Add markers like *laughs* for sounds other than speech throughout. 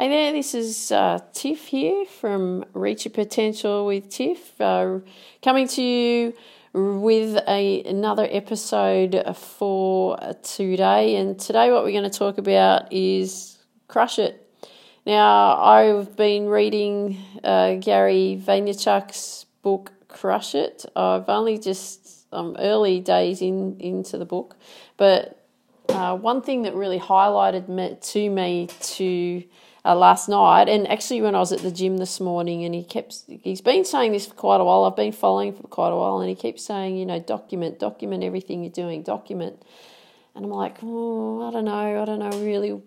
Hey there, this is uh, Tiff here from Reach Your Potential with Tiff, uh, coming to you with a, another episode for today. And today, what we're going to talk about is Crush It. Now, I've been reading uh, Gary Vaynerchuk's book Crush It. I've only just um, early days in into the book, but uh, one thing that really highlighted me, to me to uh, last night, and actually when I was at the gym this morning, and he kept he's been saying this for quite a while. I've been following for quite a while, and he keeps saying, you know, document, document everything you're doing, document. And I'm like, oh, I don't know, I don't know really.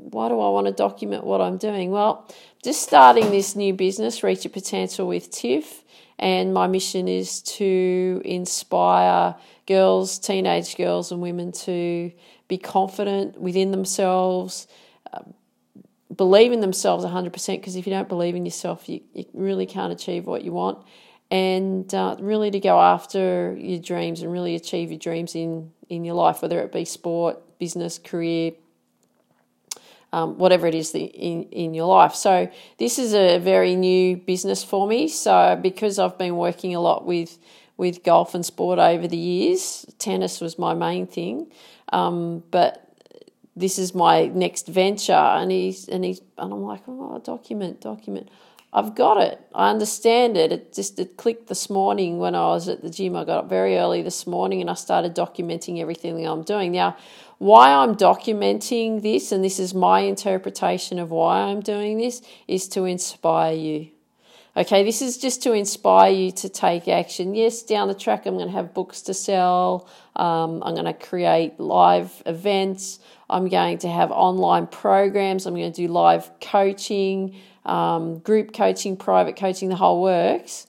Why do I want to document what I'm doing? Well, just starting this new business, Reach Your Potential with Tiff, and my mission is to inspire girls, teenage girls, and women to be confident within themselves, believe in themselves 100% because if you don't believe in yourself, you, you really can't achieve what you want. And uh, really to go after your dreams and really achieve your dreams in, in your life, whether it be sport, business, career, um, whatever it is in, in your life. So, this is a very new business for me. So, because I've been working a lot with, with golf and sport over the years, tennis was my main thing. Um, but this is my next venture. And he's and he's and I'm like oh document document. I've got it. I understand it. It just it clicked this morning when I was at the gym. I got up very early this morning and I started documenting everything that I'm doing. Now why I'm documenting this and this is my interpretation of why I'm doing this is to inspire you Okay, this is just to inspire you to take action. Yes, down the track, I'm going to have books to sell. Um, I'm going to create live events. I'm going to have online programs. I'm going to do live coaching, um, group coaching, private coaching, the whole works.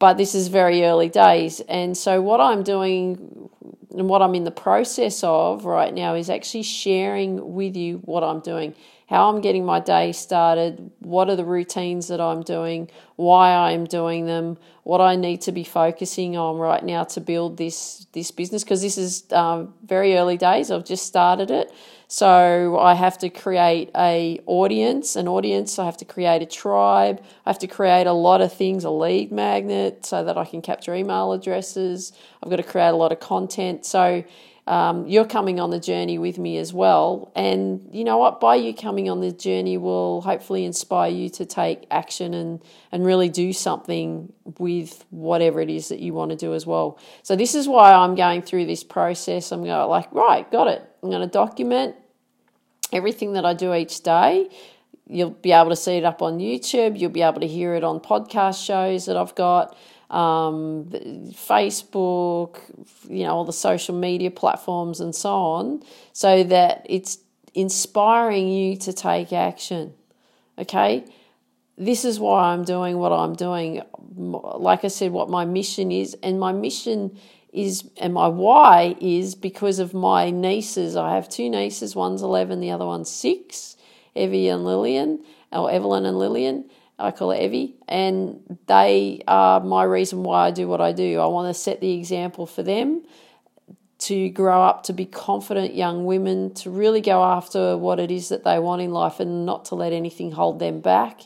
But this is very early days. And so, what I'm doing and what I'm in the process of right now is actually sharing with you what I'm doing how I'm getting my day started, what are the routines that I'm doing, why I'm doing them, what I need to be focusing on right now to build this this business because this is um, very early days. I've just started it, so I have to create a audience, an audience. I have to create a tribe. I have to create a lot of things, a lead magnet, so that I can capture email addresses. I've got to create a lot of content. So um, you're coming on the journey with me as well. And you know what? By you coming on the journey will hopefully inspire you to take action and, and really do something with whatever it is that you want to do as well. So, this is why I'm going through this process. I'm going, like, right, got it. I'm going to document everything that I do each day. You'll be able to see it up on YouTube. You'll be able to hear it on podcast shows that I've got um, Facebook, you know, all the social media platforms and so on, so that it's inspiring you to take action. Okay? This is why I'm doing what I'm doing. Like I said, what my mission is, and my mission is, and my why is because of my nieces. I have two nieces, one's 11, the other one's six, Evie and Lillian, or Evelyn and Lillian I call it Evie, and they are my reason why I do what I do. I want to set the example for them to grow up to be confident young women, to really go after what it is that they want in life and not to let anything hold them back.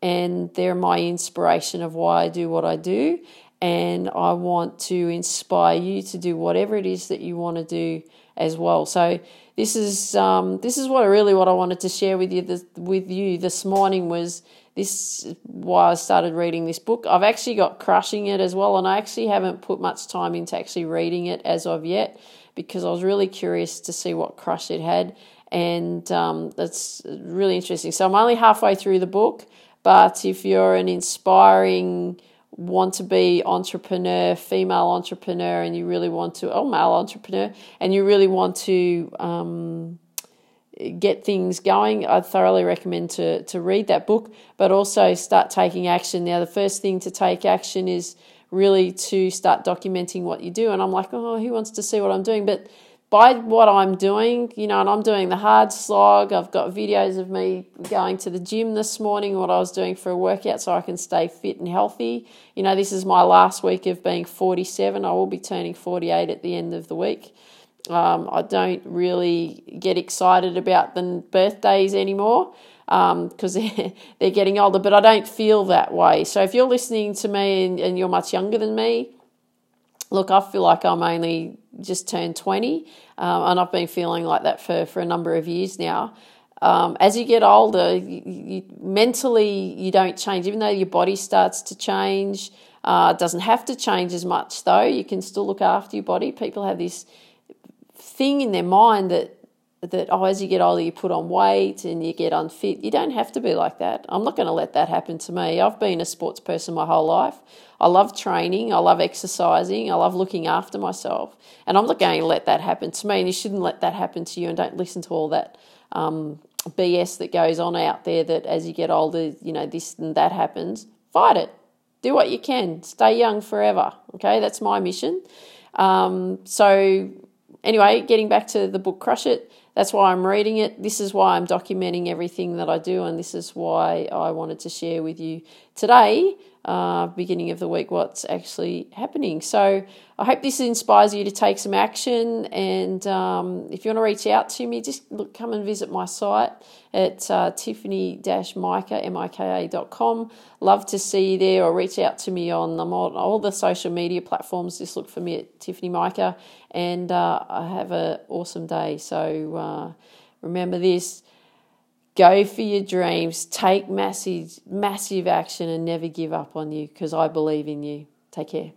And they're my inspiration of why I do what I do. And I want to inspire you to do whatever it is that you want to do as well. So this is um, this is what really what I wanted to share with you this, with you this morning was this why I started reading this book. I've actually got crushing it as well, and I actually haven't put much time into actually reading it as of yet because I was really curious to see what crush it had, and um, that's really interesting. So I'm only halfway through the book, but if you're an inspiring want to be entrepreneur, female entrepreneur, and you really want to, oh, male entrepreneur, and you really want to um, get things going, I thoroughly recommend to, to read that book, but also start taking action. Now, the first thing to take action is really to start documenting what you do. And I'm like, oh, who wants to see what I'm doing? But by what I'm doing, you know, and I'm doing the hard slog. I've got videos of me going to the gym this morning, what I was doing for a workout so I can stay fit and healthy. You know, this is my last week of being 47. I will be turning 48 at the end of the week. Um, I don't really get excited about the birthdays anymore because um, *laughs* they're, they're getting older, but I don't feel that way. So if you're listening to me and, and you're much younger than me, look, I feel like I'm only just turned 20 um, and I've been feeling like that for, for a number of years now. Um, as you get older, you, you, mentally you don't change, even though your body starts to change. Uh, doesn't have to change as much though. You can still look after your body. People have this thing in their mind that that oh, as you get older, you put on weight and you get unfit. You don't have to be like that. I'm not going to let that happen to me. I've been a sports person my whole life. I love training. I love exercising. I love looking after myself, and I'm not going to let that happen to me. And you shouldn't let that happen to you. And don't listen to all that um, BS that goes on out there. That as you get older, you know this and that happens. Fight it. Do what you can. Stay young forever. Okay, that's my mission. Um, so anyway, getting back to the book Crush It, that's why I'm reading it. This is why I'm documenting everything that I do, and this is why I wanted to share with you today uh, beginning of the week what's actually happening. So I hope this inspires you to take some action. And um, if you want to reach out to me, just look, come and visit my site at uh, tiffany-mika, M-I-K-A.com. Love to see you there or reach out to me on, on all the social media platforms. Just look for me at Tiffany Mika. And uh, I have an awesome day. So uh, remember this Go for your dreams, take massive, massive action, and never give up on you because I believe in you. Take care.